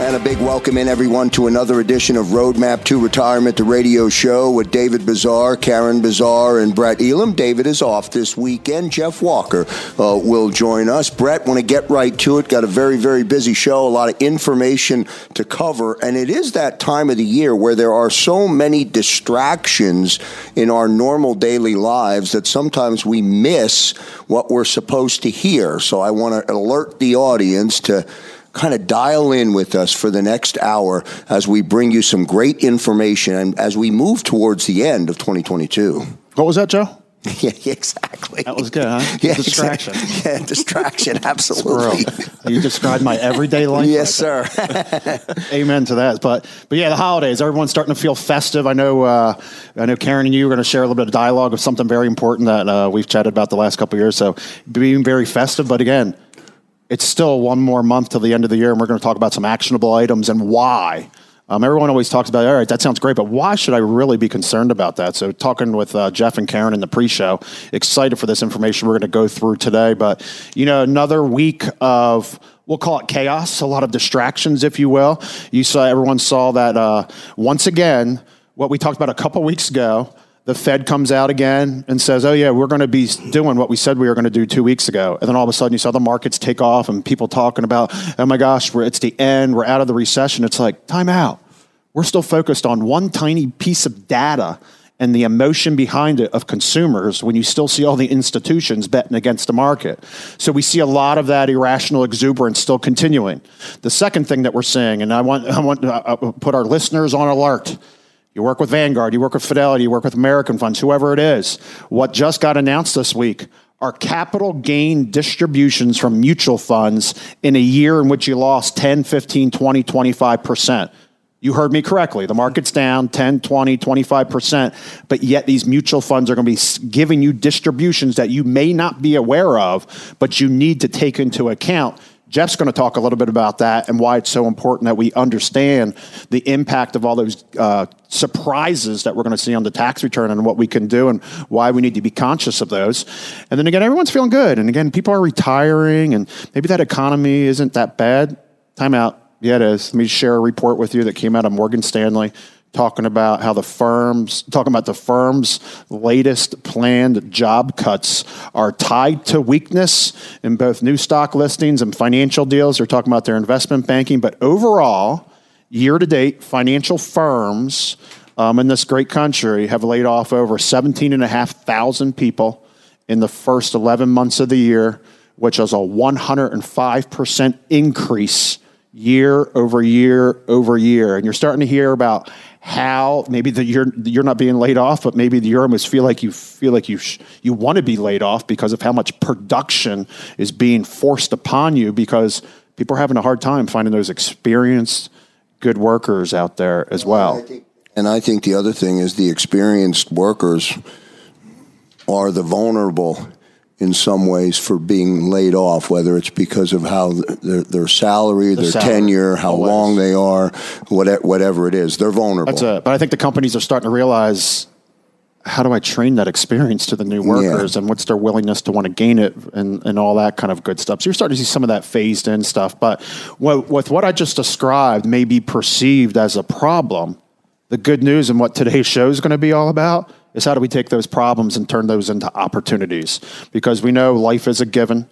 And a big welcome in, everyone, to another edition of Roadmap to Retirement, the radio show with David Bazaar, Karen Bazaar, and Brett Elam. David is off this weekend. Jeff Walker uh, will join us. Brett, want to get right to it. Got a very, very busy show, a lot of information to cover. And it is that time of the year where there are so many distractions in our normal daily lives that sometimes we miss what we're supposed to hear. So I want to alert the audience to kind of dial in with us for the next hour as we bring you some great information and as we move towards the end of 2022. What was that, Joe? Yeah, exactly. That was good, huh? Yeah, distraction. Exactly. Yeah, distraction. Absolutely. you described my everyday life. Yes, right sir. Amen to that. But but yeah, the holidays. Everyone's starting to feel festive. I know. Uh, I know Karen and you are going to share a little bit of dialogue of something very important that uh, we've chatted about the last couple of years. So being very festive, but again, it's still one more month till the end of the year, and we're going to talk about some actionable items and why. Um, everyone always talks about, all right, that sounds great, but why should I really be concerned about that? So, talking with uh, Jeff and Karen in the pre-show, excited for this information we're going to go through today. But you know, another week of we'll call it chaos, a lot of distractions, if you will. You saw everyone saw that uh, once again. What we talked about a couple weeks ago, the Fed comes out again and says, "Oh yeah, we're going to be doing what we said we were going to do two weeks ago." And then all of a sudden, you saw the markets take off and people talking about, "Oh my gosh, it's the end. We're out of the recession." It's like time out. We're still focused on one tiny piece of data and the emotion behind it of consumers when you still see all the institutions betting against the market. So we see a lot of that irrational exuberance still continuing. The second thing that we're seeing, and I want I want to uh, put our listeners on alert you work with Vanguard, you work with Fidelity, you work with American Funds, whoever it is. What just got announced this week are capital gain distributions from mutual funds in a year in which you lost 10, 15, 20, 25%. You heard me correctly. The market's down 10, 20, 25%, but yet these mutual funds are going to be giving you distributions that you may not be aware of, but you need to take into account Jeff's going to talk a little bit about that and why it's so important that we understand the impact of all those uh, surprises that we're going to see on the tax return and what we can do and why we need to be conscious of those. And then again, everyone's feeling good. And again, people are retiring and maybe that economy isn't that bad. Time out. Yeah, it is. Let me share a report with you that came out of Morgan Stanley talking about how the firms talking about the firm's latest planned job cuts are tied to weakness in both new stock listings and financial deals. They're talking about their investment banking but overall year to date financial firms um, in this great country have laid off over 17,500 people in the first 11 months of the year which is a 105% increase year over year over year. And you're starting to hear about how maybe that you're you're not being laid off, but maybe the Euromas feel like you feel like you sh- you want to be laid off because of how much production is being forced upon you because people are having a hard time finding those experienced good workers out there as well. And I think the other thing is the experienced workers are the vulnerable in some ways for being laid off, whether it's because of how their, their salary, the their salary. tenure, how Always. long they are, whatever, whatever it is, they're vulnerable. That's it. But I think the companies are starting to realize how do I train that experience to the new workers yeah. and what's their willingness to want to gain it and, and all that kind of good stuff. So you're starting to see some of that phased in stuff. But with what I just described may be perceived as a problem, the good news and what today's show is going to be all about is how do we take those problems and turn those into opportunities? Because we know life is a given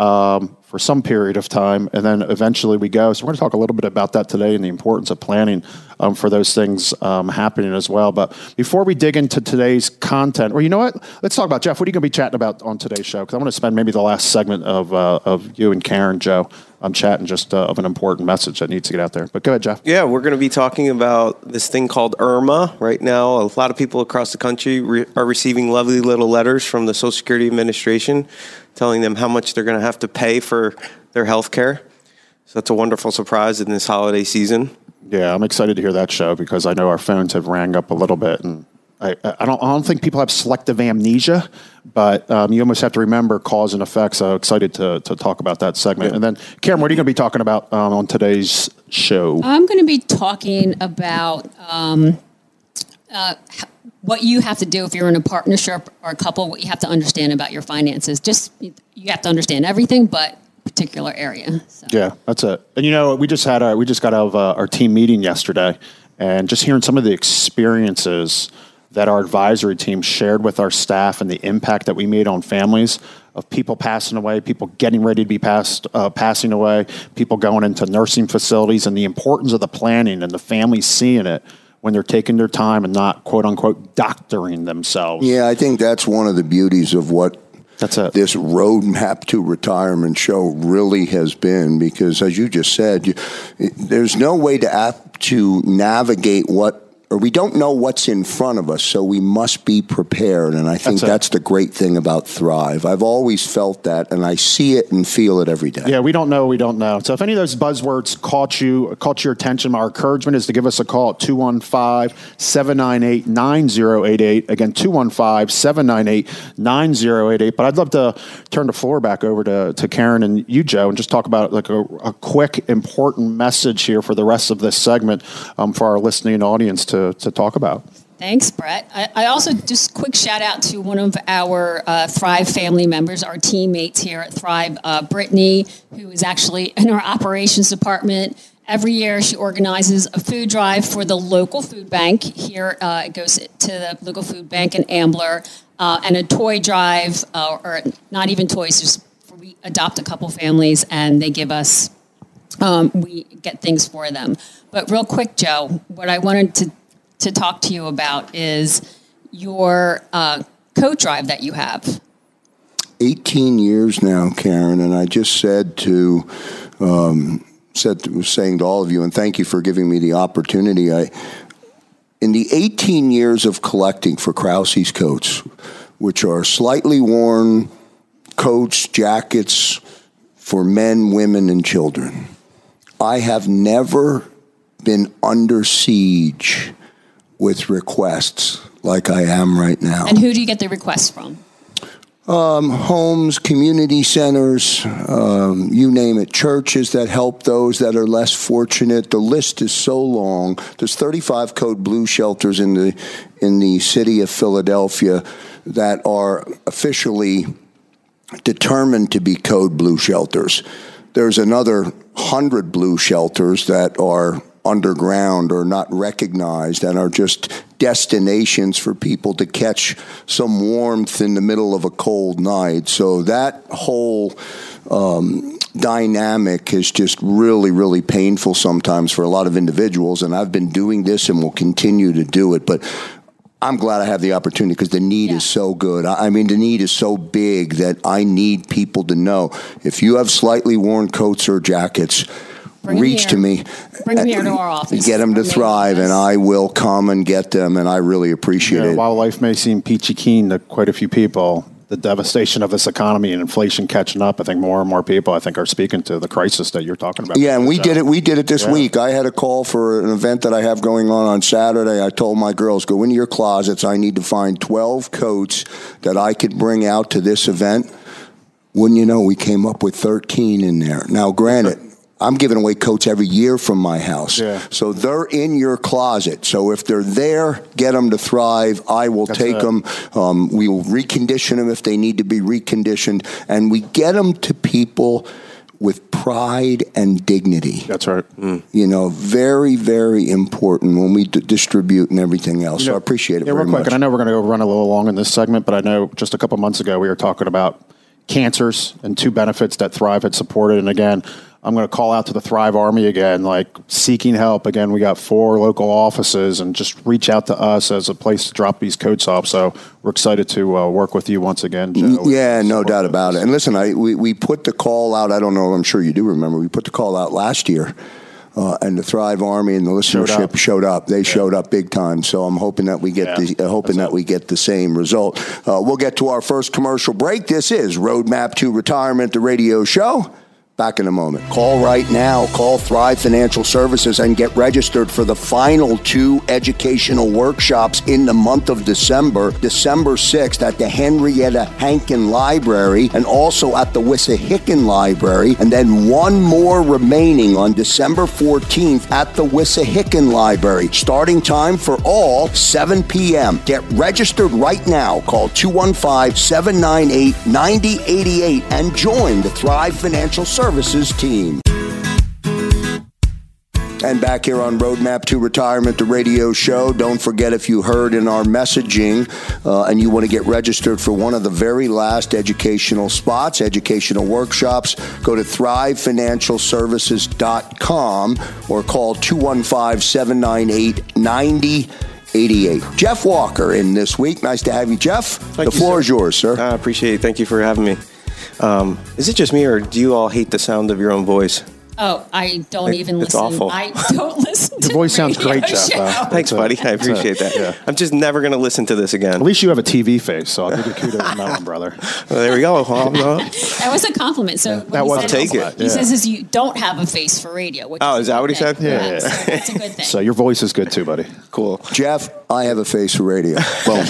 um, for some period of time, and then eventually we go. So we're going to talk a little bit about that today and the importance of planning um, for those things um, happening as well. But before we dig into today's content, or you know what, let's talk about Jeff. What are you going to be chatting about on today's show? Because I want to spend maybe the last segment of uh, of you and Karen, Joe. I'm chatting just uh, of an important message that needs to get out there. But go ahead, Jeff. Yeah, we're going to be talking about this thing called IRMAA right now. A lot of people across the country re- are receiving lovely little letters from the Social Security Administration telling them how much they're going to have to pay for their health care. So that's a wonderful surprise in this holiday season. Yeah, I'm excited to hear that show because I know our phones have rang up a little bit, and I, I don't I don't think people have selective amnesia, but um, you almost have to remember cause and effect. So excited to to talk about that segment. And then, Karen, what are you going to be talking about um, on today's show? I'm going to be talking about um, uh, what you have to do if you're in a partnership or a couple. What you have to understand about your finances. Just you have to understand everything, but particular area. So. Yeah, that's it. And you know, we just had our we just got out of uh, our team meeting yesterday, and just hearing some of the experiences that our advisory team shared with our staff and the impact that we made on families of people passing away, people getting ready to be passed, uh, passing away, people going into nursing facilities, and the importance of the planning and the families seeing it when they're taking their time and not quote unquote doctoring themselves. Yeah, I think that's one of the beauties of what That's it. this roadmap to retirement show really has been because as you just said you, there's no way to to navigate what or we don't know what's in front of us so we must be prepared and i think That's that's the great thing about thrive i've always felt that and i see it and feel it every day Yeah, we don't know. We don't know. So if any of those buzzwords caught you, caught your attention, our encouragement is to give us a call at 215-798-9088. Again, 215-798-9088. But I'd love to turn the floor back over to, to Karen and you, Joe, and just talk about like a, a quick, important message here for the rest of this segment um, for our listening audience to, to talk about. Thanks, Brett. I, I also just quick shout out to one of our uh, Thrive family members, our teammates here at Thrive, uh, Brittany, who is actually in our operations department. Every year, she organizes a food drive for the local food bank. Here, uh, it goes to the local food bank in Ambler, uh, and a toy drive, uh, or not even toys, just we adopt a couple families, and they give us um, we get things for them. But real quick, Joe, what I wanted to, to talk to you about is your uh, coat drive that you have. 18 years now, Karen, and I just said to um, said was saying to all of you, and thank you for giving me the opportunity. I in the 18 years of collecting for Krause's coats, which are slightly worn coats, jackets for men, women, and children, I have never been under siege with requests like I am right now And who do you get the requests from? homes, community centers, um, you name it, churches that help those that are less fortunate. The list is so long. There's 35 code blue shelters in the in the city of Philadelphia that are officially determined to be code blue shelters. There's another 100 blue shelters that are underground or not recognized and are just destinations for people to catch some warmth in the middle of a cold night. So that whole um, dynamic is just really, really painful sometimes for a lot of individuals. And I've been doing this and will continue to do it. But I'm glad I have the opportunity because the need Yeah. is so good. I I mean, the need is so big that I need people to know if you have slightly worn coats or jackets, Bring 'em reach to me. Bring 'em here to our office. Get them to Our thrive, and. I will come and get them, and I really appreciate Yeah, it. while life may seem peachy keen to quite a few people, the devastation of this economy and inflation catching up, I think more and more people, I think, are speaking to the crisis that you're talking about. Yeah, and we did it. We did it this Yeah. week. I had a call for an event that I have going on on Saturday. I told my girls, "Go into your closets. I need to find twelve coats that I could bring out to this event." Wouldn't you know, we came up with thirteen in there. Now, granted. I'm giving away coats every year from my house. Yeah. So they're in your closet. So if they're there, get them to thrive. I will That's take it. them. Um, we will recondition them if they need to be reconditioned. And we get them to people with pride and dignity. That's right. You know, very, very important when we d- distribute and everything else. so I appreciate it Yeah, very real quick, much. and I know we're going to go run a little long in this segment, but I know just a couple months ago we were talking about cancers and two benefits that Thrive had supported. And again, I'm going to call out to the Thrive Army again, like seeking help. Again, we got four local offices, and just reach out to us as a place to drop these coats off. So we're excited to uh, work with you once again. Joe. Yeah, no doubt about it. And listen, I we, we put the call out. I don't know. I'm sure you do remember. We put the call out last year. Uh, and the Thrive Army and the listenership up. showed up. They showed up big time. So I'm hoping that we get Yeah, the uh, hoping that we get the same result. Uh, we'll get to our first commercial break. This is Roadmap to Retirement, the radio show. Back in a moment. Call right now. Call Thrive Financial Services and get registered for the final two educational workshops in the month of December, December 6th at the Henrietta Hankin Library and also at the Wissahickon Library, and then one more remaining on December 14th at the Wissahickon Library. Starting time for all 7 p.m. Get registered right now. Call 215 798 9088 and join the Thrive Financial Services team. And back here on Roadmap to Retirement, the radio show. Don't forget if you heard in our messaging uh, and you want to get registered for one of the very last educational spots, educational workshops, go to thrivefinancialservices.com or call 215 798 9088. Jeff Walker in this week. Nice to have you, Jeff. Thank the you, floor sir. is yours, sir. I appreciate it. Thank you for having me. Um, is it just me, or do you all hate the sound of your own voice? Oh, I don't It- even it's listen. awful. I don't listen to Your voice sounds radio great, Jeff. show. though. Thanks, buddy. I appreciate that. yeah. I'm just never going to listen to this again. At least you have a TV face, so I'll give you kudos on that one, brother. Well, there we go. Well, no. That was a compliment. So what that he was- said I'll is- take it. He Yeah. says is you don't have a face for radio. Which Oh, is is a that good what he thing. said? Yeah, yeah, so It's a good thing. So your voice is good too, buddy. Cool. Jeff, I have a face for radio. Boom.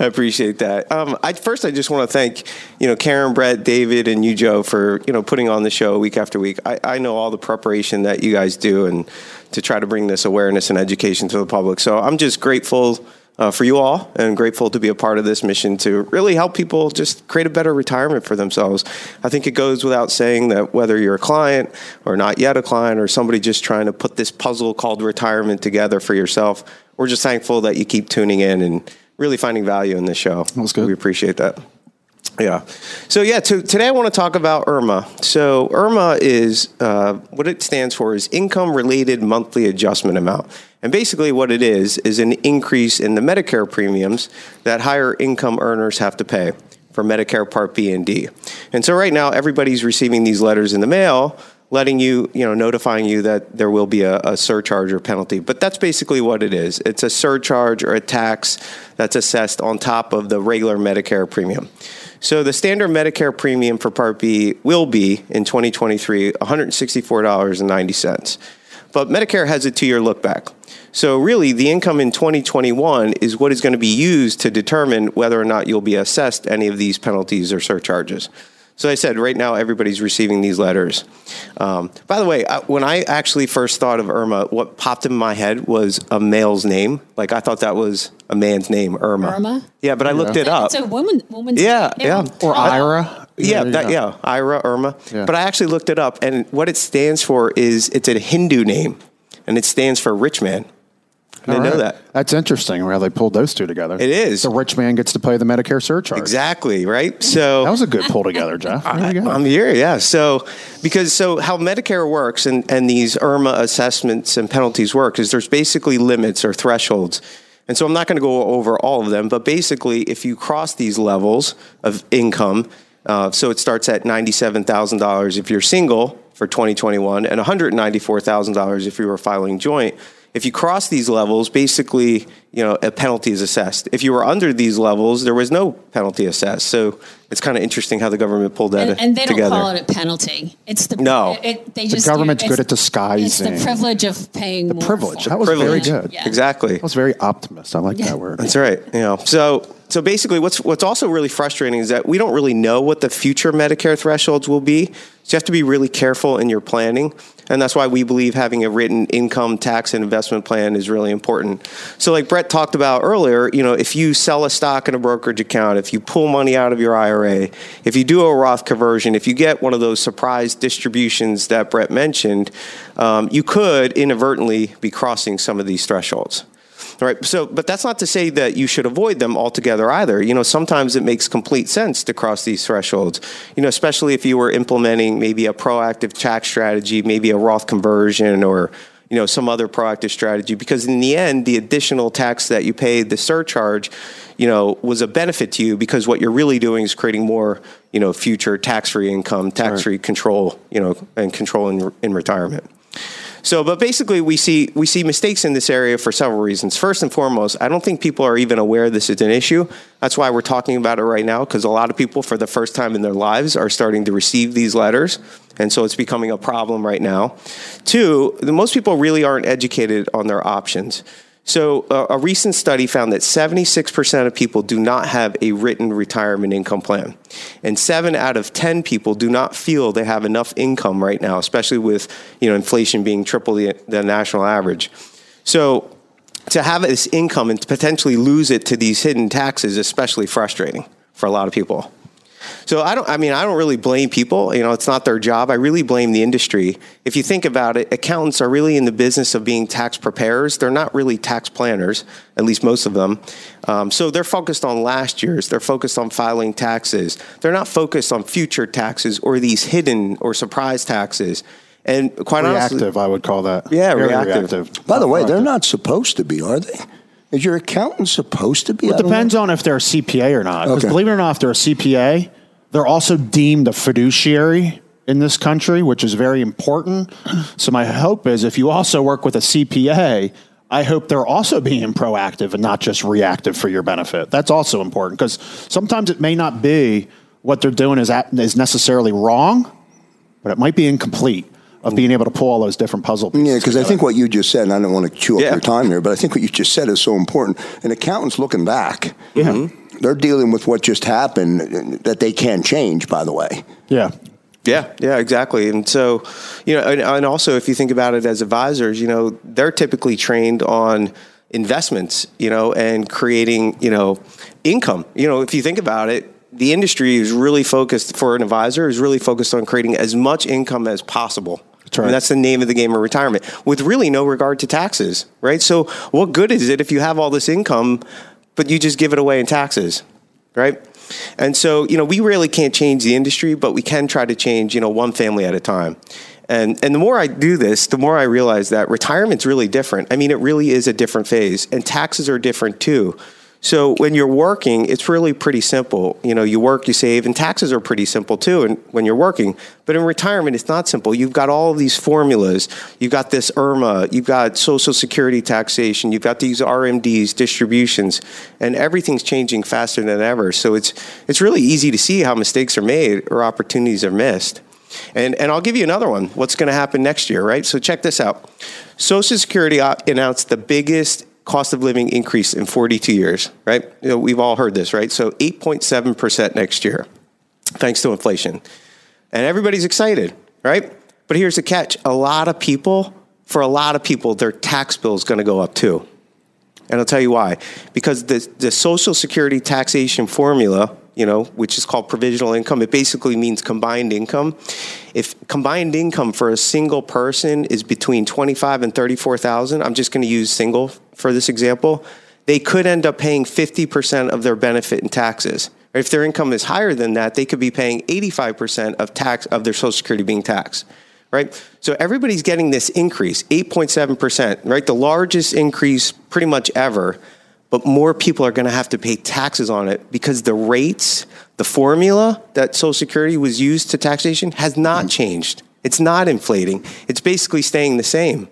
I appreciate that. Um, I, first, I just want to thank you know Karen, Brett, David, and you, Joe, for you know putting on the show week after week. I, I know all the preparation that you guys do and to try to bring this awareness and education to the public. So I'm just grateful. Uh, for you all, and grateful to be a part of this mission to really help people just create a better retirement for themselves. I think it goes without saying that whether you're a client or not yet a client, or somebody just trying to put this puzzle called retirement together for yourself, we're just thankful that you keep tuning in and really finding value in this show. That's good. We appreciate that. Yeah. So yeah, to, today I want to talk about IRMAA. So IRMAA is uh, what it stands for is income related monthly adjustment amount. And basically what it is is an increase in the Medicare premiums that higher income earners have to pay for Medicare Part B and D. And so right now everybody's receiving these letters in the mail letting you, you know, notifying you that there will be a, a surcharge or penalty. But that's basically what it is. It's a surcharge or a tax that's assessed on top of the regular Medicare premium. So the standard Medicare premium for Part B will be in 2023 $164.90. But Medicare has a two year look back. So really, the income in 2021 is what is going to be used to determine whether or not you'll be assessed any of these penalties or surcharges. So I said, right now everybody's receiving these letters. Um, by the way, I, when I actually first thought of Irma, what popped in my head was a male's name. Like I thought that was a man's name, Irma. Irma? Yeah, but I looked it up. It's a woman. Woman's Yeah, name. yeah. Or Ira. Yeah, there you that, yeah, Ira, Irma. Yeah. But I actually looked it up, and what it stands for is it's a Hindu name, and it stands for rich man. I didn't All know that. That's interesting how they pulled those two together. It is. The rich man gets to pay the Medicare surcharge. Exactly, right? So That was a good pull together, Jeff. Go. I'm here, yeah. So, because so how Medicare works and, and these IRMAA assessments and penalties work is there's basically limits or thresholds. And so I'm not going to go over all of them, but basically, if you cross these levels of income, uh, so it starts at $97,000 if you're single for 2021 and $194,000 if you were filing joint. If you cross these levels, basically, you know, a penalty is assessed. If you were under these levels, there was no penalty assessed. So it's kind of interesting how the government pulled that And, and they don't together. call it a penalty. It's the No. It, they The government's good at disguising. It's the privilege of paying The more privilege. for That was Privilege. very good. Yeah. Exactly. That was very optimist. I like Yeah. that word. That's right. You know, so so basically, what's what's also really frustrating is that we don't really know what the future Medicare thresholds will be. So you have to be really careful in your planning, and that's why we believe having a written income tax and investment plan is really important. So, like Brett talked about earlier, you know, if you sell a stock in a brokerage account, if you pull money out of your IRA, if you do a Roth conversion, if you get one of those surprise distributions that Brett mentioned, um, you could inadvertently be crossing some of these thresholds. Right. So, but that's not to say that you should avoid them altogether either. You know, sometimes it makes complete sense to cross these thresholds. You know, especially if you were implementing maybe a proactive tax strategy, maybe a Roth conversion or you know some other proactive strategy because in the end the additional tax that you paid the surcharge you know was a benefit to you because what you're really doing is creating more you know future tax-free income tax-free right. control you know and control in, in retirement so, but basically, we see we see mistakes in this area for several reasons. First and foremost, I don't think people are even aware this is an issue. That's why we're talking about it right now, because a lot of people, for the first time in their lives, are starting to receive these letters, and so it's becoming a problem right now. Two, most people really aren't educated on their options. So, uh, a recent study found that 76% of people do not have a written retirement income plan. And 7 out of 10 people do not feel they have enough income right now, especially with, you know, inflation being triple the, the national average. So, to have this income and to potentially lose it to these hidden taxes is especially frustrating for a lot of people. So I don't. I mean, I don't really blame people. You know, it's not their job. I really blame the industry. If you think about it, accountants are really in the business of being tax preparers. They're not really tax planners, at least most of them. Um, so they're focused on last year's. They're focused on filing taxes. They're not focused on future taxes or these hidden or surprise taxes. And quite reactive, honestly, I would call that. Yeah, reactive. reactive. By the way, they're not supposed to be, are they? Is your accountant supposed to be? Well, it depends on if they're a CPA or not. Because okay. believe it or not, if they're a CPA, they're also deemed a fiduciary in this country, which is very important. So my hope is if you also work with a CPA, I hope they're also being proactive and not just reactive for your benefit. That's also important because sometimes it may not be what they're doing is, at, is necessarily wrong, but it might be incomplete of being able to pull all those different puzzle pieces. Yeah, because I think what you just said, and I don't want to chew up yeah. your time here, but I think what you just said is so important. An accountant's looking back. Yeah. Mm-hmm they're dealing with what just happened that they can't change, by the way. Yeah. Yeah, yeah, exactly. And so, you know, and, and, also if you think about it as advisors, you know, they're typically trained on investments, you know, and creating, you know, income. You know, if you think about it, the industry is really focused for an advisor is really focused on creating as much income as possible. Right. That's the name of the game of retirement with really no regard to taxes, right? So, what good is it if you have all this income but you just give it away in taxes, right? And so, you know, we really can't change the industry, but we can try to change, you know, one family at a time. And, and the more I do this, the more I realize that retirement's really different. I mean, it really is a different phase, and taxes are different too. So when you're working, it's really pretty simple. You know, you work, you save, and taxes are pretty simple too. And when you're working, but in retirement, it's not simple. You've got all these formulas. You've got this IRMAA. You've got Social Security taxation. You've got these RMDs, distributions, and everything's changing faster than ever. So it's it's really easy to see how mistakes are made or opportunities are missed. And, and I'll give you another one. What's going to happen next year, right? So check this out. Social Security uh, announced the biggest cost of living increase in 42 years, right? You know, we've all heard this, right? So 8.7% next year, thanks to inflation. And everybody's excited, right? But here's the catch a lot of people, for a lot of people, their tax bill is going to go up too. And I'll tell you why. Because the, the Social Security taxation formula you know, which is called provisional income. It basically means combined income. If combined income for a single person is between 25 and 34,000, I'm just going to use single for this example, they could end up paying 50% of their benefit in taxes. If their income is higher than that, they could be paying 85% of tax of their social security being taxed. Right? So everybody's getting this increase, 8.7%, right? The largest increase pretty much ever but more people are going to have to pay taxes on it because the rates, the formula that Social Security was used to taxation has not changed. It's not inflating. It's basically staying the same.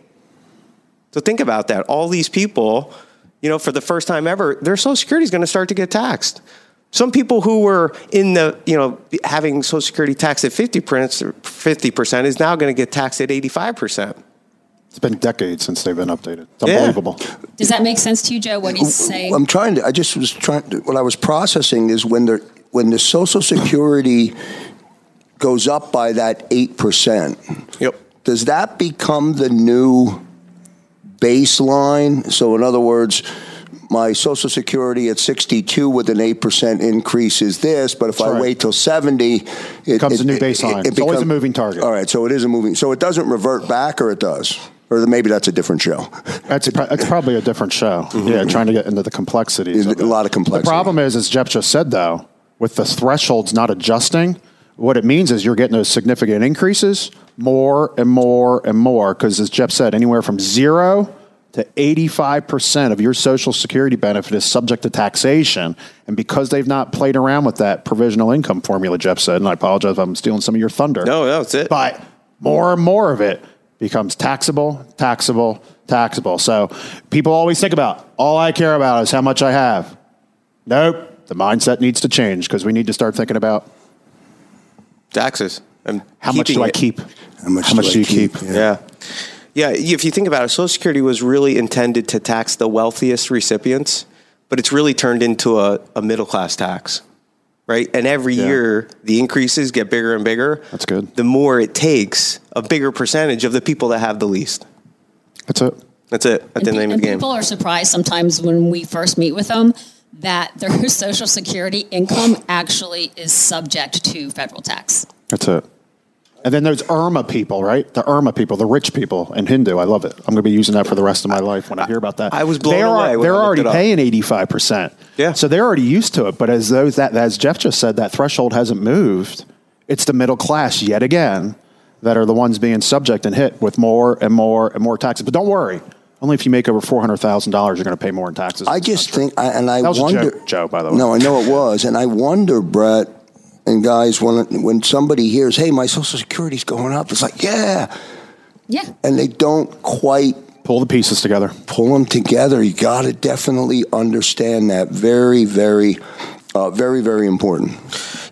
So think about that. All these people, you know, for the first time ever, their Social Security is going to start to get taxed. Some people who were in the, you know, having Social Security taxed at 50%, 50% is now going to get taxed at 85%. It's been decades since they've been updated. It's unbelievable. Does that make sense to you, Joe? What he's saying? I'm trying to. I just was trying. To, what I was processing is when the when the Social Security goes up by that eight percent. Yep. Does that become the new baseline? So, in other words my Social Security at 62 with an 8% increase is this, but if That's I right. wait till 70, it becomes it, a new baseline. It, it, it it's becomes, always a moving target. All right, so it is a moving, so it doesn't revert back or it does? Or maybe that's a different show. That's, pro- that's probably a different show. Mm-hmm. Yeah, trying to get into the complexities. A lot of complexity. The problem is, as Jeff just said, though, with the thresholds not adjusting, what it means is you're getting those significant increases more and more and more. Because as Jeff said, anywhere from zero to 85% of your Social Security benefit is subject to taxation. And because they've not played around with that provisional income formula, Jeff said, and I apologize if I'm stealing some of your thunder. No, no, that's it. But more and more of it becomes taxable, taxable, taxable. So people always think about all I care about is how much I have. Nope. The mindset needs to change because we need to start thinking about taxes. And how much keeping do I it. keep? How much How do much I do you keep? keep? Yeah. Yeah. Yeah, if you think about it, Social Security was really intended to tax the wealthiest recipients, but it's really turned into a, a middle class tax, right? And every Yeah. year, the increases get bigger and bigger. That's good. The more it takes, a bigger percentage of the people that have the least. That's it. That's it at the and, name pe- of the game. and people are surprised sometimes when we first meet with them that their Social Security income actually is subject to federal tax. That's it. And then there's Irma people, right? The Irma people, the rich people in Hindu. I love it. I'm going to be using that for the rest of my life when I hear about that. I was blown they're, away when They're already paying 85%. Yeah. So they're already used to it. But as those that as Jeff just said, that threshold hasn't moved. It's the middle class yet again that are the ones being subject and hit with more and more and more taxes. But don't worry. Only if you make over four hundred thousand dollars, you're going to pay more in taxes. I just think, I, and I That was a wonder, joke, Joe, by the way. No, I know it was, and I wonder, Brett and guys, when when somebody hears, "Hey, my Social Security's going up," it's like, yeah, Yeah. and they don't quite pull the pieces together. pull them together. You got to definitely understand that. Very, very, uh, very, very important.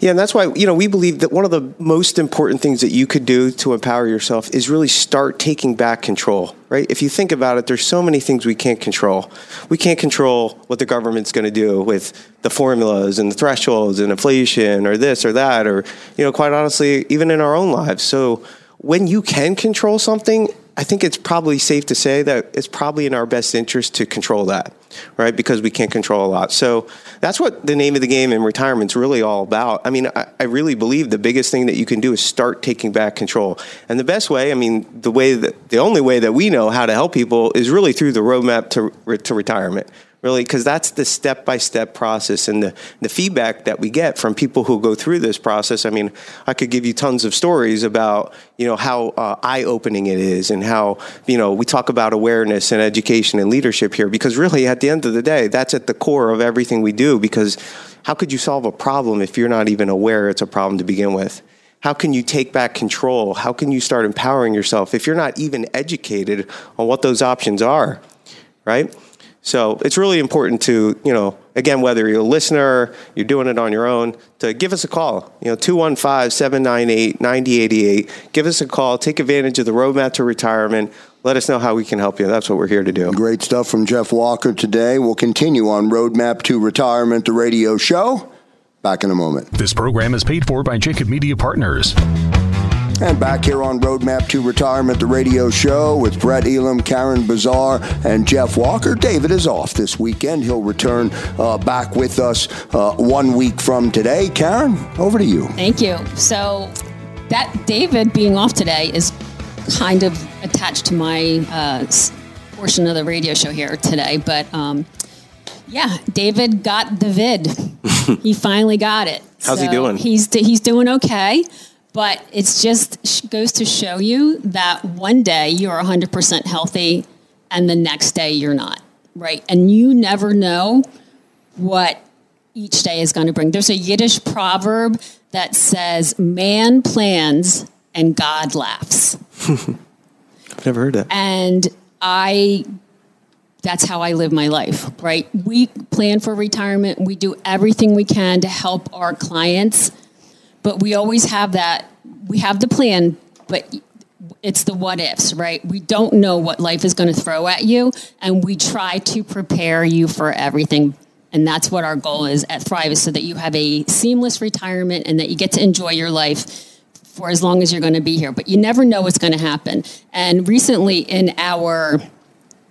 Yeah, and that's why you know we believe that one of the most important things that you could do to empower yourself is really start taking back control. Right? If you think about it, there's so many things we can't control. We can't control what the government's going to do with the formulas and the thresholds and inflation or this or that or you know quite honestly even in our own lives. So when you can control something, I think it's probably safe to say that it's probably in our best interest to control that, right? Because we can't control a lot. So that's what the name of the game in retirement is really all about. I mean, I, I really believe the biggest thing that you can do is start taking back control. And the best way, I mean, the way that the only way that we know how to help people is really through the roadmap to to retirement really because that's the step-by-step process and the, the feedback that we get from people who go through this process. I mean i could give you tons of stories about you know how uh, eye-opening it is and how you know we talk about awareness and education and leadership here because really at the end of the day that's at the core of everything we do because how could you solve a problem if you're not even aware it's a problem to begin with? How can you take back control? How can you start empowering yourself if you're not even educated on what those options are right so it's really important to, you know, again, whether you're a listener, you're doing it on your own, to give us a call. You know, 215 798 9088. Give us a call. Take advantage of the roadmap to retirement. Let us know how we can help you. That's what we're here to do. Great stuff from Jeff Walker today. We'll continue on Roadmap to Retirement, the radio show. Back in a moment. This program is paid for by Jacob Media Partners. And back here on Roadmap to Retirement, the radio show with Brett Elam, Karen Bazaar, and Jeff Walker. David is off this weekend. He'll return uh, back with us uh, one week from today. Karen, over to you. Thank you. So, that David being off today is kind of attached to my uh, portion of the radio show here today. But um, yeah, David got the vid. he finally got it. How's he doing? He's he's doing okay. But it's just goes to show you that one day you're 100% healthy and the next day you're not, right? And you never know what each day is going to bring. There's a Yiddish proverb that says, Man plans and God laughs. I've never heard that. And I, that's how I live my life, right? We plan for retirement. We do everything we can to help our clients, but we always have that, we have the plan, but it's the what ifs, right? We don't know what life is going to throw at you, and we try to prepare you for everything. And that's what our goal is at Thrive is so that you have a seamless retirement and that you get to enjoy your life for as long as you're going to be here. But you never know what's going to happen. And recently, in our,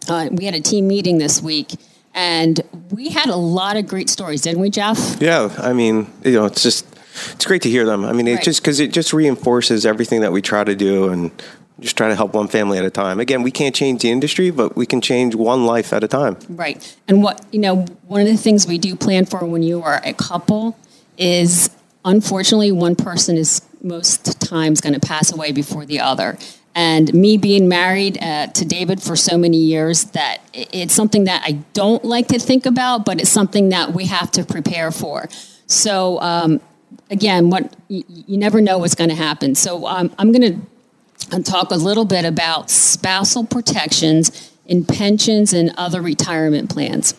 uh, we had a team meeting this week, and we had a lot of great stories, didn't we, Jeff? Yeah, I mean, you know, it's just it's great to hear them. I mean, it Right. just because it just reinforces everything that we try to do, and just try to help one family at a time. Again, we can't change the industry, but we can change one life at a time. Right. And what, you know, one of the things we do plan for when you are a couple is unfortunately one person is most times going to pass away before the other. And me being married uh, to David for so many years, that it's something that I don't like to think about, but it's something that we have to prepare for. So, um, again, what you, you, never know what's going to happen. So, um, I'm going to talk a little bit about spousal protections in pensions and other retirement plans.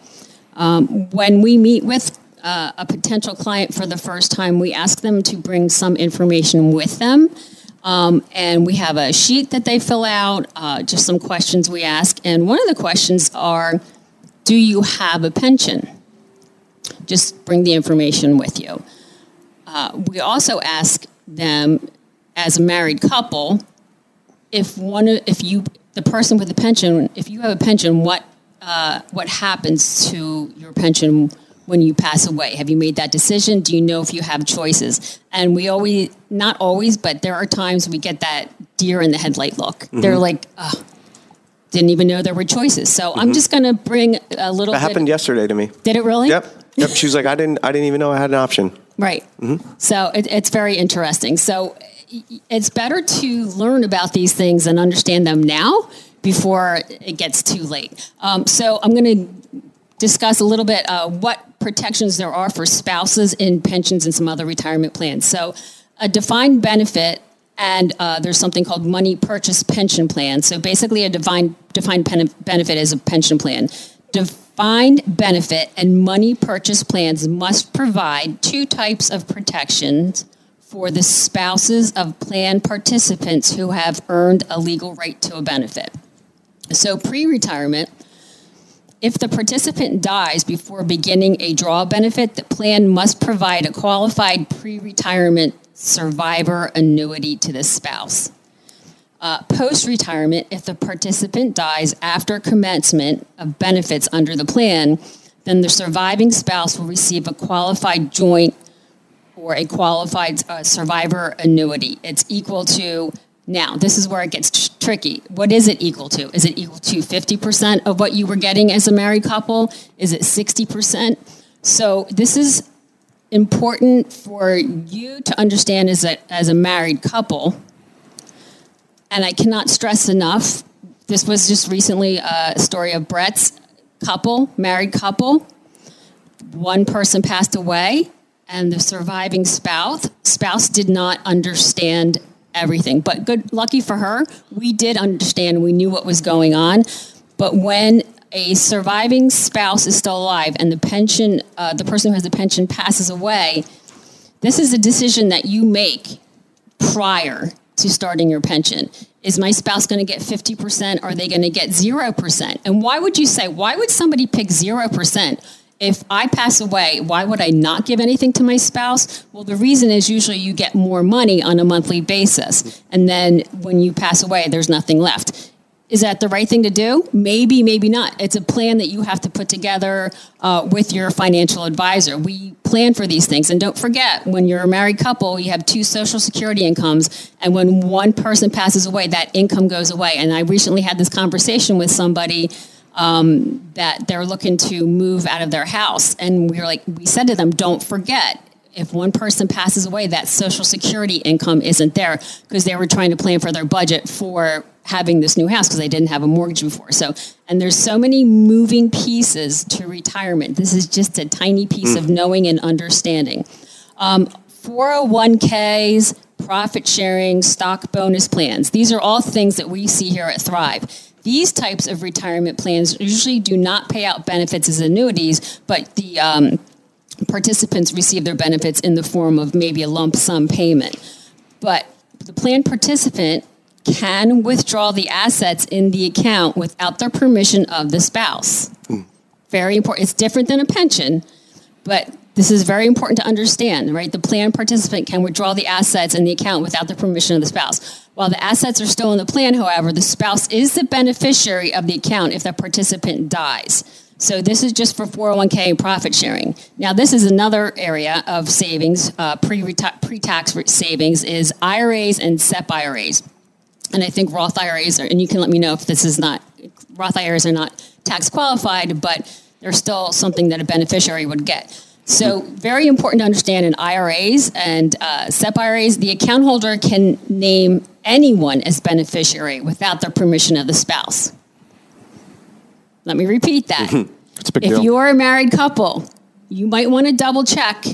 Um, when we meet with uh, a potential client for the first time, we ask them to bring some information with them. Um, and we have a sheet that they fill out, uh, just some questions we ask. And one of the questions are Do you have a pension? Just bring the information with you. Uh, we also ask them, as a married couple, if one if you the person with the pension, if you have a pension, what uh, what happens to your pension when you pass away? Have you made that decision? Do you know if you have choices? And we always, not always, but there are times we get that deer in the headlight look. Mm-hmm. They're like, oh, didn't even know there were choices. So mm-hmm. I'm just going to bring a little. That happened yesterday to me. Did it really? Yep. Yep. She was like, I didn't, I didn't even know I had an option. Right. Mm-hmm. So it, it's very interesting. So it's better to learn about these things and understand them now before it gets too late. Um, so I'm going to discuss a little bit uh, what protections there are for spouses in pensions and some other retirement plans. So, a defined benefit and uh, there's something called money purchase pension plan. So basically, a defined defined pen- benefit is a pension plan. Defined benefit and money purchase plans must provide two types of protections for the spouses of plan participants who have earned a legal right to a benefit. So pre-retirement if the participant dies before beginning a draw benefit, the plan must provide a qualified pre retirement survivor annuity to the spouse. Uh, Post retirement, if the participant dies after commencement of benefits under the plan, then the surviving spouse will receive a qualified joint or a qualified uh, survivor annuity. It's equal to now, this is where it gets tr- tricky. What is it equal to? Is it equal to 50% of what you were getting as a married couple? Is it 60%? So, this is important for you to understand as a, as a married couple. And I cannot stress enough this was just recently a story of Brett's couple, married couple. One person passed away, and the surviving spouse spouse did not understand everything. But good, lucky for her, we did understand. We knew what was going on. But when a surviving spouse is still alive and the pension, uh, the person who has the pension passes away, this is a decision that you make prior to starting your pension. Is my spouse going to get 50%? Are they going to get 0%? And why would you say, why would somebody pick 0%? if I pass away, why would I not give anything to my spouse? Well, the reason is usually you get more money on a monthly basis. And then when you pass away, there's nothing left. Is that the right thing to do? Maybe, maybe not. It's a plan that you have to put together uh, with your financial advisor. We plan for these things. And don't forget, when you're a married couple, you have two Social Security incomes. And when one person passes away, that income goes away. And I recently had this conversation with somebody um, that they're looking to move out of their house. And we were like, we said to them, don't forget, if one person passes away, that Social Security income isn't there because they were trying to plan for their budget for having this new house because I didn't have a mortgage before. So, and there's so many moving pieces to retirement. This is just a tiny piece mm. of knowing and understanding. Um, 401ks, profit sharing, stock bonus plans. These are all things that we see here at Thrive. These types of retirement plans usually do not pay out benefits as annuities, but the um, participants receive their benefits in the form of maybe a lump sum payment. But the plan participant can withdraw the assets in the account without the permission of the spouse. Mm. Very important. It's different than a pension, but this is very important to understand, right? The plan participant can withdraw the assets in the account without the permission of the spouse. While the assets are still in the plan, however, the spouse is the beneficiary of the account if the participant dies. So this is just for 401k and profit sharing. Now, this is another area of savings, uh, pre-tax savings, is IRAs and SEP IRAs. And I think Roth IRAs are, and you can let me know if this is not, Roth IRAs are not tax qualified, but they're still something that a beneficiary would get. So, very important to understand in IRAs and uh, SEP IRAs, the account holder can name anyone as beneficiary without the permission of the spouse. Let me repeat that. Big if deal. you're a married couple, you might want to double check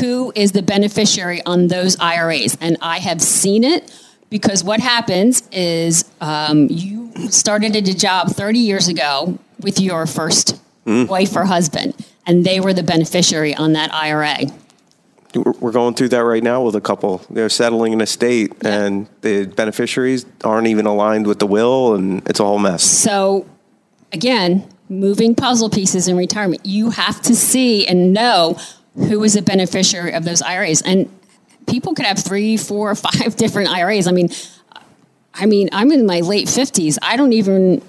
who is the beneficiary on those IRAs. And I have seen it because what happens is um, you started a job 30 years ago with your first wife or husband, and they were the beneficiary on that IRA. We're we're going through that right now with a couple. They're settling an estate, and the beneficiaries aren't even aligned with the will, and it's a whole mess. So, again, moving puzzle pieces in retirement, you have to see and know who is a beneficiary of those IRAs. And people could have three, four, five different IRAs. I mean, I mean, I'm in my late 50s. I don't even,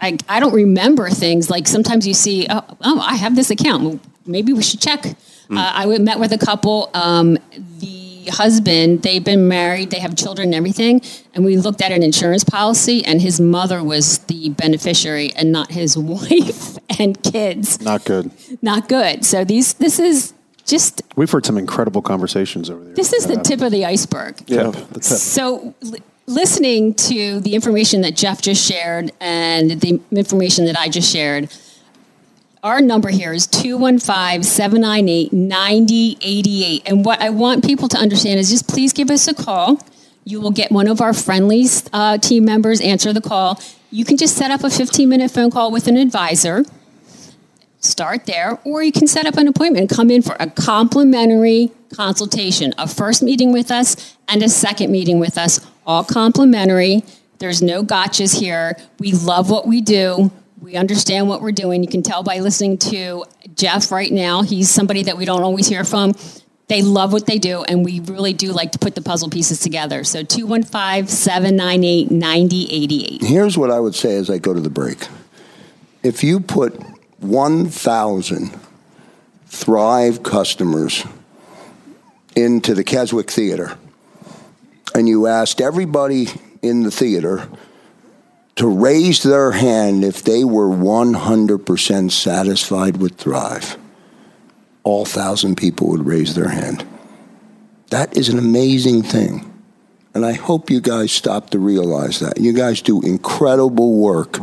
I, I don't remember things. Like sometimes you see, oh, oh I have this account. Maybe we should check. Uh, I met with a couple. Um, the husband, they've been married, they have children and everything. And we looked at an insurance policy, and his mother was the beneficiary and not his wife and kids. Not good. Not good. So these, this is just, We've heard some incredible conversations over there. this is the tip of the iceberg. Yeah. The. So, li- listening to the information that Jeff just shared and the information that I just shared, our number here is 215 798 9088. And what I want people to understand is just please give us a call. You will get one of our friendly uh, team members answer the call. You can just set up a 15 minute phone call with an advisor start there, or you can set up an appointment and come in for a complimentary consultation, a first meeting with us and a second meeting with us, all complimentary. There's no gotchas here. We love what we do. We understand what we're doing. You can tell by listening to Jeff right now. He's somebody that we don't always hear from. They love what they do, and we really do like to put the puzzle pieces together. So 215 798 9088. Here's what I would say as I go to the break. If you put 1,000 Thrive customers into the Keswick Theater and you asked everybody in the theater to raise their hand if they were 100% satisfied with Thrive, all 1,000 people would raise their hand. That is an amazing thing. And I hope you guys stop to realize that. You guys do incredible work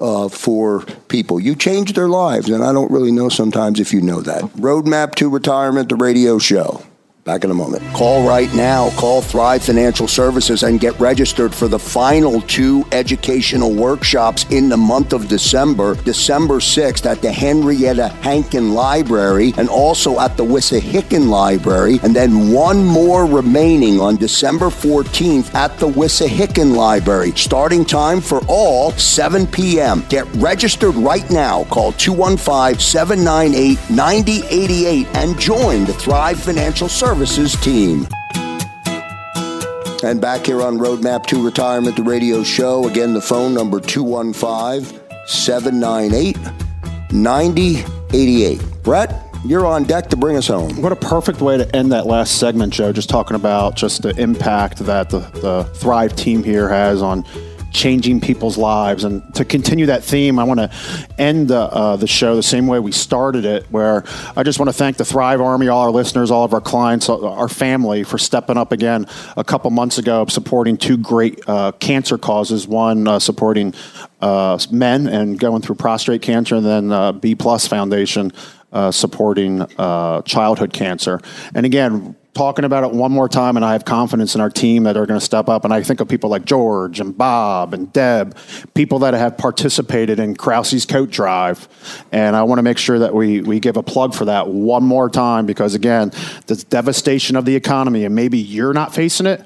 uh, for people. You change their lives, and I don't really know sometimes if you know that. Roadmap to Retirement, the radio show. Back in a moment. Call right now. Call Thrive Financial Services and get registered for the final two educational workshops in the month of December, December 6th at the Henrietta Hankin Library and also at the Wissahickon Library, and then one more remaining on December 14th at the Wissahickon Library. Starting time for all 7 p.m. Get registered right now. Call 215 798 9088 and join the Thrive Financial Services team. And back here on Roadmap to Retirement, the radio show. Again, the phone number 215 798 9088. Brett, you're on deck to bring us home. What a perfect way to end that last segment, Joe. Just talking about just the impact that the, the Thrive team here has on changing people's lives. And to continue that theme, I want to end the, uh, the show the same way we started it, where I just want to thank the Thrive Army, all our listeners, all of our clients, our family for stepping up again a couple months ago, supporting two great uh, cancer causes. One uh, supporting uh, men and going through prostate cancer, and then uh, B Plus Foundation uh, supporting uh, childhood cancer. And again, talking about it one more time, and I have confidence in our team that are going to step up. And I think of people like George and Bob and Deb, people that have participated in Kraus's Coat Drive. And I want to make sure that we, we give a plug for that one more time because, again, the devastation of the economy, and maybe you're not facing it,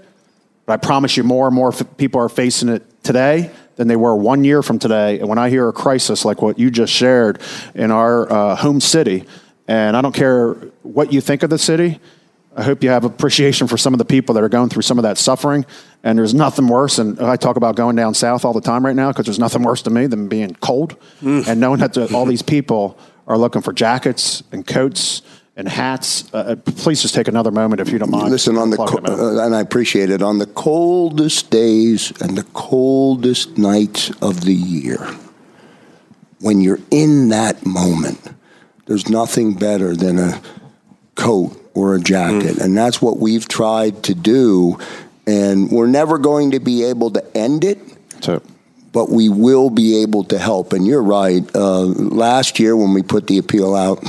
but I promise you more and more f- people are facing it today than they were one year from today. And when I hear a crisis like what you just shared in our uh, home city, and I don't care what you think of the city, I hope you have appreciation for some of the people that are going through some of that suffering. And there's nothing worse. And I talk about going down south all the time right now because there's nothing worse to me than being cold and knowing that all these people are looking for jackets and coats and hats. Uh, uh, please just take another moment if you don't mind. Listen, on the co- uh, and I appreciate it on the coldest days and the coldest nights of the year. When you're in that moment, there's nothing better than a coat or a jacket, mm. and that's what we've tried to do. And we're never going to be able to end it. So but we will be able to help. And you're right. Uh, last year, when we put the appeal out,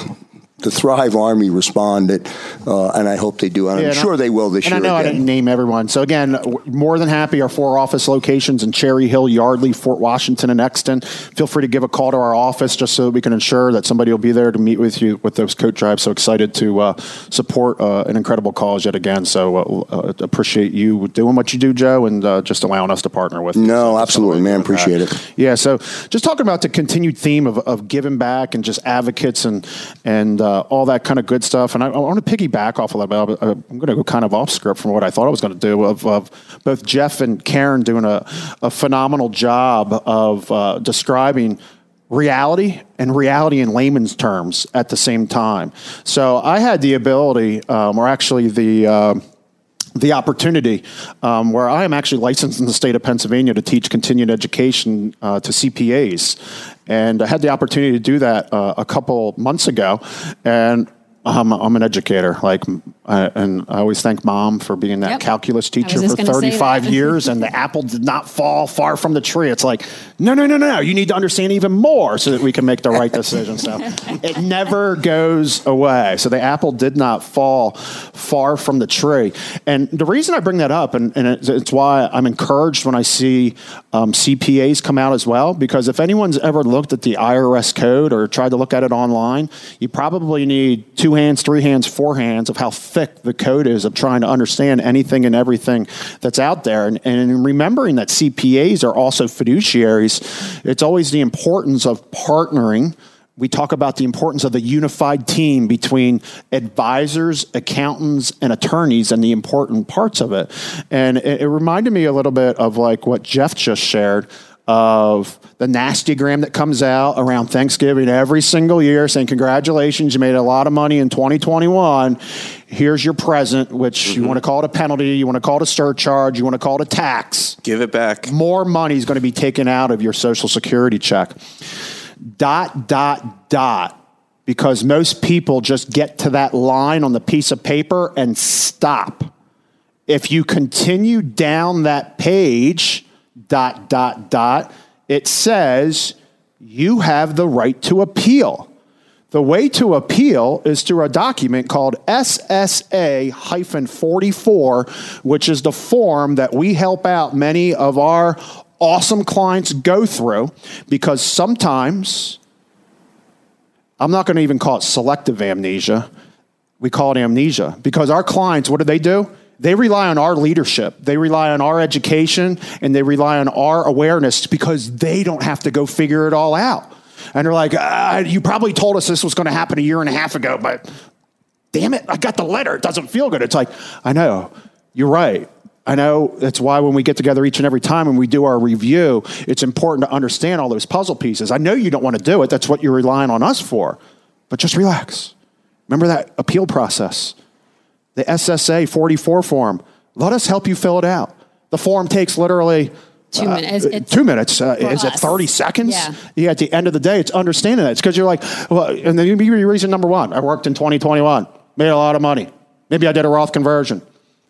the Thrive Army responded, uh, and I hope they do. And yeah, I'm sure I, they will this and year. And I know again. I didn't name everyone. So again, more than happy. Our four office locations in Cherry Hill, Yardley, Fort Washington, and Exton. Feel free to give a call to our office just so we can ensure that somebody will be there to meet with you with those coat drives. So excited to uh, support uh, an incredible cause yet again. So uh, uh, appreciate you doing what you do, Joe, and uh, just allowing us to partner with. No, you. So absolutely, man. Appreciate back. it. Yeah. So just talking about the continued theme of, of giving back and just advocates and and all that kind of good stuff. And I, I want to piggyback off a little bit. I'm going to go kind of off script from what I thought I was going to do of, of, both Jeff and Karen doing a, a phenomenal job of uh, describing reality and reality in layman's terms at the same time. So I had the ability, um, or actually the, uh, the opportunity um, where I am actually licensed in the state of Pennsylvania to teach continuing education uh, to CPAs. And I had the opportunity to do that uh, a couple months ago. And I'm, I'm an educator, like, I, and I always thank mom for being that yep. calculus teacher for 35 years, and the apple did not fall far from the tree. It's like, no, no, no, no, you need to understand even more so that we can make the right decision. So it never goes away. So the apple did not fall far from the tree. And the reason I bring that up, and, and it's, it's why I'm encouraged when I see um, CPAs come out as well, because if anyone's ever looked at the IRS code or tried to look at it online, you probably need two hands, three hands, four hands of how thick the code is of trying to understand anything and everything that's out there. And, and remembering that CPAs are also fiduciaries, it's always the importance of partnering we talk about the importance of the unified team between advisors, accountants, and attorneys and the important parts of it. And it, it, reminded me a little bit of like what Jeff just shared of the nastygram that comes out around Thanksgiving every single year saying, Congratulations, you made a lot of money in 2021. Here's your present, which mm-hmm. you want to call it a penalty, you want to call it a surcharge, you want to call it a tax. Give it back. More money is going to be taken out of your Social Security check. Dot, dot, dot. Because most people just get to that line on the piece of paper and stop. If you continue down that page, dot, dot, dot, it says you have the right to appeal. The way to appeal is through a document called SSA 44, which is the form that we help out many of our awesome clients go through because sometimes, I'm not going to even call it selective amnesia, we call it amnesia because our clients, what do they do? They rely on our leadership. They rely on our education and they rely on our awareness because they don't have to go figure it all out. And they're like, ah, you probably told us this was going to happen a year and a half ago, but damn it, I got the letter. It doesn't feel good. It's like, I know, you're right. I know that's why when we get together each and every time and we do our review, it's important to understand all those puzzle pieces. I know you don't want to do it. That's what you're relying on us for. But just relax. Remember that appeal process the SSA 44 form. Let us help you fill it out. The form takes literally two uh, minutes. Uh, two minutes. Uh, is us. it 30 seconds? Yeah. yeah. At the end of the day, it's understanding that. It's because you're like, well, and then you reason number one. I worked in 2021, made a lot of money. Maybe I did a Roth conversion,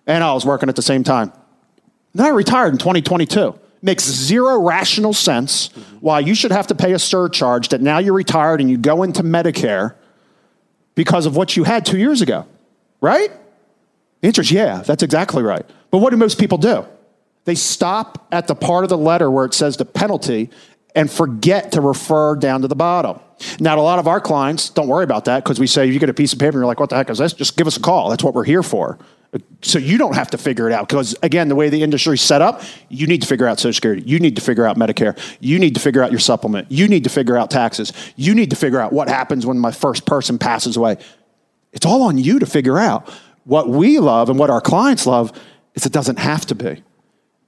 and I was working at the same time. Then I retired in 2022. Makes zero rational sense why you should have to pay a surcharge that now you're retired and you go into Medicare because of what you had two years ago, right? The answer is yeah, that's exactly right. But what do most people do? They stop at the part of the letter where it says the penalty and forget to refer down to the bottom. Now, a lot of our clients don't worry about that because we say you get a piece of paper and you're like, what the heck is this? Just give us a call. That's what we're here for. So you don't have to figure it out because, again, the way the industry is set up, you need to figure out Social Security. You need to figure out Medicare. You need to figure out your supplement. You need to figure out taxes. You need to figure out what happens when my first person passes away. It's all on you to figure out. What we love and what our clients love is it doesn't have to be.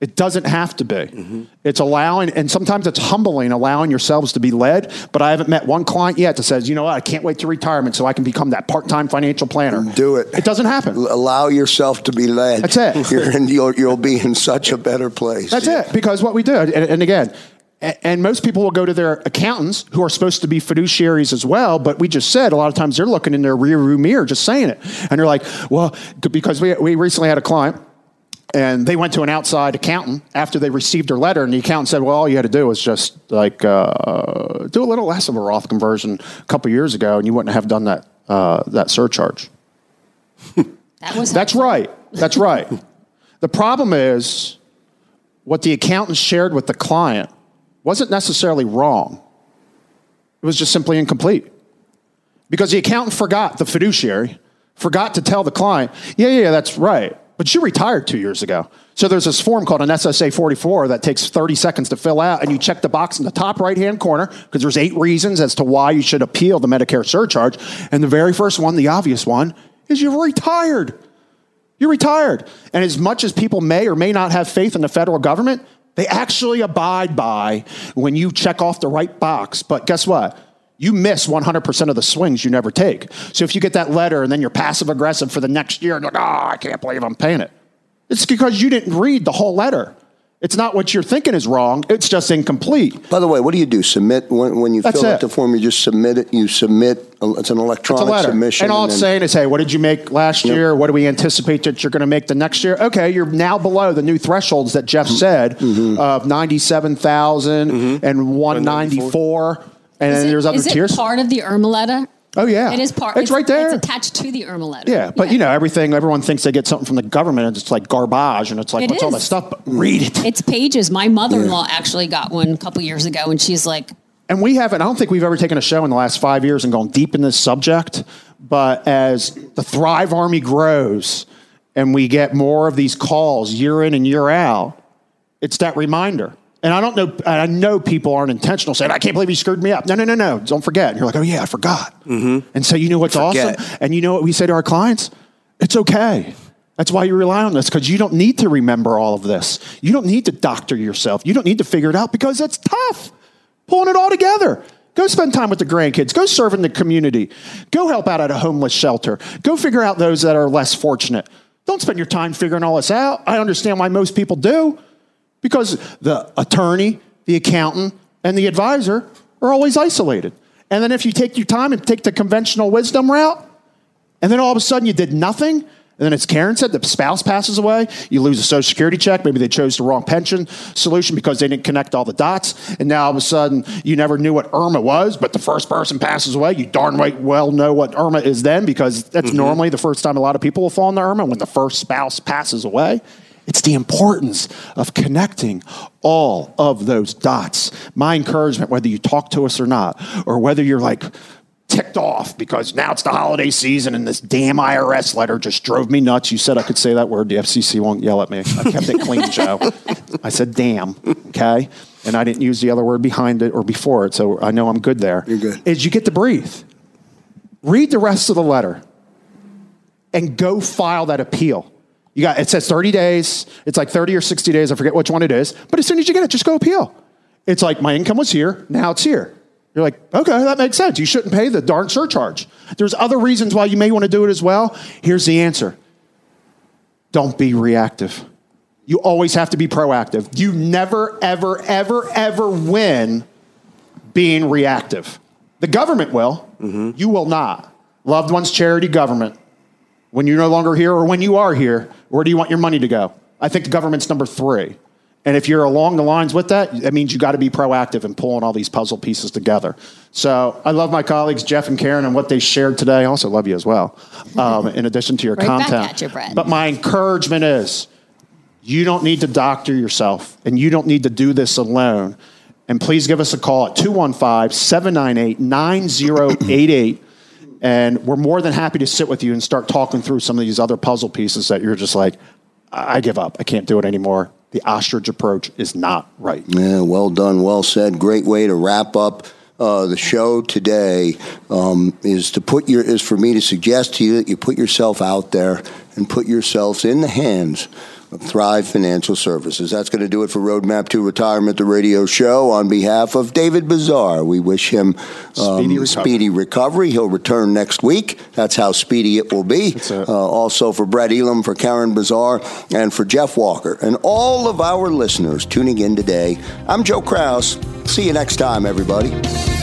It doesn't have to be. Mm-hmm. It's allowing, and sometimes it's humbling, allowing yourselves to be led. But I haven't met one client yet that says, you know what, I can't wait to retirement so I can become that part time financial planner. Do it. It doesn't happen. Allow yourself to be led. That's it. You're in, you'll, you'll be in such a better place. That's yeah. it. Because what we do, and, and again, and most people will go to their accountants who are supposed to be fiduciaries as well but we just said a lot of times they're looking in their rear view mirror just saying it and they're like well because we, we recently had a client and they went to an outside accountant after they received their letter, and the accountant said, "Well, all you had to do was just like uh, do a little less of a Roth conversion a couple years ago, and you wouldn't have done that uh, that surcharge." that was That's right. That's right. the problem is what the accountant shared with the client wasn't necessarily wrong. It was just simply incomplete because the accountant forgot the fiduciary forgot to tell the client, "Yeah, yeah, yeah, that's right." But you retired two years ago. So there's this form called an SSA 44 that takes 30 seconds to fill out, and you check the box in the top right hand corner because there's eight reasons as to why you should appeal the Medicare surcharge. And the very first one, the obvious one, is you're retired. You're retired. And as much as people may or may not have faith in the federal government, they actually abide by when you check off the right box. But guess what? you miss 100% of the swings you never take. So if you get that letter and then you're passive aggressive for the next year like, oh, I can't believe I'm paying it. It's because you didn't read the whole letter. It's not what you're thinking is wrong. It's just incomplete. By the way, what do you do? Submit when, when you That's fill it. out the form. You just submit it. You submit. Uh, it's an electronic it's a submission. And all it's then, saying is, hey, what did you make last Yep. year? What do we anticipate that you're going to make the next year? Okay, you're now below the new thresholds that Jeff mm-hmm. said Mm-hmm. of 97,000 mm-hmm. and 194. And Is then it- there's other is tiers. it part of the IRMAA letter? Oh yeah, It is part. It's, right there. It's attached to the IRMAA letter. Yeah, but you know everything. Everyone thinks they get something from the government, and it's like garbage, and it's like It what's all that is. stuff? But read it. It's pages. My mother-in-law actually got one a couple years ago, and she's like, And we haven't. I don't think we've ever taken a show in the last five years and gone deep in this subject. But as the Thrive Army grows, and we get more of these calls year in and year out, it's that reminder. And I don't know. I know people aren't intentional saying, "I can't believe you screwed me up." No, no, no, no. Don't forget. And you're like, "Oh yeah, I forgot." Mm-hmm. And so you know what's Forget. awesome, and you know what we say to our clients? It's okay. That's why you rely on this because you don't need to remember all of this. You don't need to doctor yourself. You don't need to figure it out because it's tough pulling it all together. Go spend time with the grandkids. Go serve in the community. Go help out at a homeless shelter. Go figure out those that are less fortunate. Don't spend your time figuring all this out. I understand why most people do because the attorney, the accountant, and the advisor are always isolated. And then if you take your time and take the conventional wisdom route, and then all of a sudden you did nothing, and then as Karen said, the spouse passes away, you lose a social security check. Maybe they chose the wrong pension solution because they didn't connect all the dots. And now all of a sudden you never knew what IRMAA was, but the first person passes away. You darn right well know what IRMAA is then because that's mm-hmm. normally the first time a lot of people will fall into IRMAA when the first spouse passes away. It's the importance of connecting all of those dots. My encouragement, whether you talk to us or not, or whether you're like ticked off because now it's the holiday season and this damn IRS letter just drove me nuts. You said I could say that word. The FCC won't yell at me. I kept it clean, Joe. I said damn, okay? And I didn't use the other word behind it or before it, so I know I'm good there. You're good. Is you get to breathe. Read the rest of the letter and go file that appeal. You got it says 30 days. It's like 30 or 60 days. I forget which one it is. But as soon as you get it, just go appeal. It's like my income was here, now it's here. You're like, okay, that makes sense. You shouldn't pay the darn surcharge. There's other reasons why you may want to do it as well. Here's the answer. Don't be reactive. You always have to be proactive. You never, ever, ever, ever win being reactive. The government will. Mm-hmm. You will not. Loved ones, charity, government. When you're no longer here or when you are here, where do you want your money to go? I think the government's number three. And if you're along the lines with that, that means you got to be proactive in pulling all these puzzle pieces together. So I love my colleagues, Jeff and Karen, and what they shared today. I also love you as well, um, in addition to your Right content. you. But my encouragement is you don't need to doctor yourself, and you don't need to do this alone. And please give us a call at 215 798 9088. And we're more than happy to sit with you and start talking through some of these other puzzle pieces that you're just like, I give up. I can't do it anymore. The ostrich approach is not right. Yeah, well done, well said. Great way to wrap up uh, the show today. Um, is to put your is for me to suggest to you that you put yourself out there and put yourselves in the hands Thrive Financial Services. That's going to do it for Roadmap to Retirement, the radio show. On behalf of David Bazaar, we wish him um, Speedy recovery. speedy recovery. He'll return next week. That's how speedy it will be. Uh, also for Brett Elam, for Karen Bazaar, and for Jeff Walker, and all of our listeners tuning in today. I'm Joe Kraus. See you next time, everybody.